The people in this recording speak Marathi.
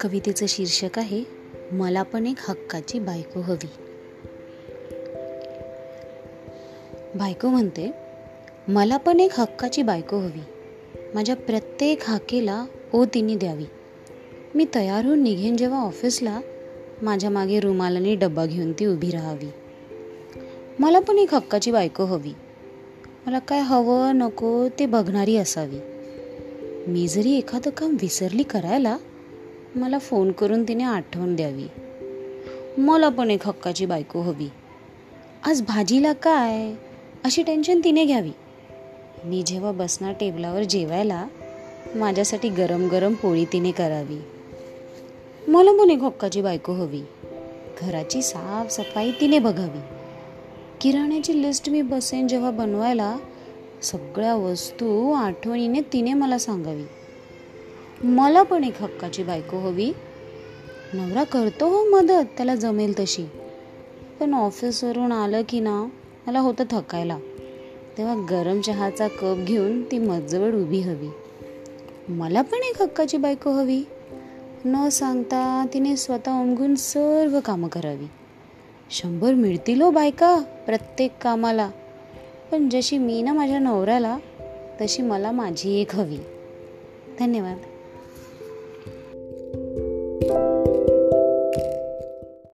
कवितेचं शीर्षक आहे मला पण एक हक्काची बायको हवी. बायको म्हणते मला पण एक हक्काची बायको हवी. माझ्या प्रत्येक हाकेला ओ तिने द्यावी. मी तयार होऊन निघेन जेव्हा ऑफिसला माझ्या मागे रुमालाने डब्बा घेऊन ती उभी राहावी. मला पण एक हक्काची बायको हवी. मला काय हवं नको ते बघणारी असावी. मी जरी एखादं काम विसरली करायला मला फोन करून तिने आठवण द्यावी. मला पण एक हक्काची बायको हवी. आज भाजीला काय? अशी टेन्शन तिने घ्यावी. मी जेव्हा बसणार टेबलावर जेवायला माझ्यासाठी गरम गरम पोळी तिने करावी. मला पण एक हक्काची बायको हवी. घराची साफसफाई तिने बघावी. किराण्याची लिस्ट मी बसेन जेव्हा बनवायला सगळ्या वस्तू आठवणीने तिने मला सांगावी. मला पण एक हक्काची बायको हवी. नवरा करतो हो मदत त्याला जमेल तशी. पण ऑफिसवरून आलं की ना मला होतं थकायला. तेव्हा गरम चहाचा कप घेऊन ती मजवळ उभी हवी. मला पण एक हक्काची बायको हवी. न सांगता तिने स्वतः उमगून सर्व कामं करावी. शंभर मिळतील हो बायका प्रत्येक कामाला. पण जशी मी ना माझ्या नवऱ्याला तशी मला माझी एक हवी. धन्यवाद.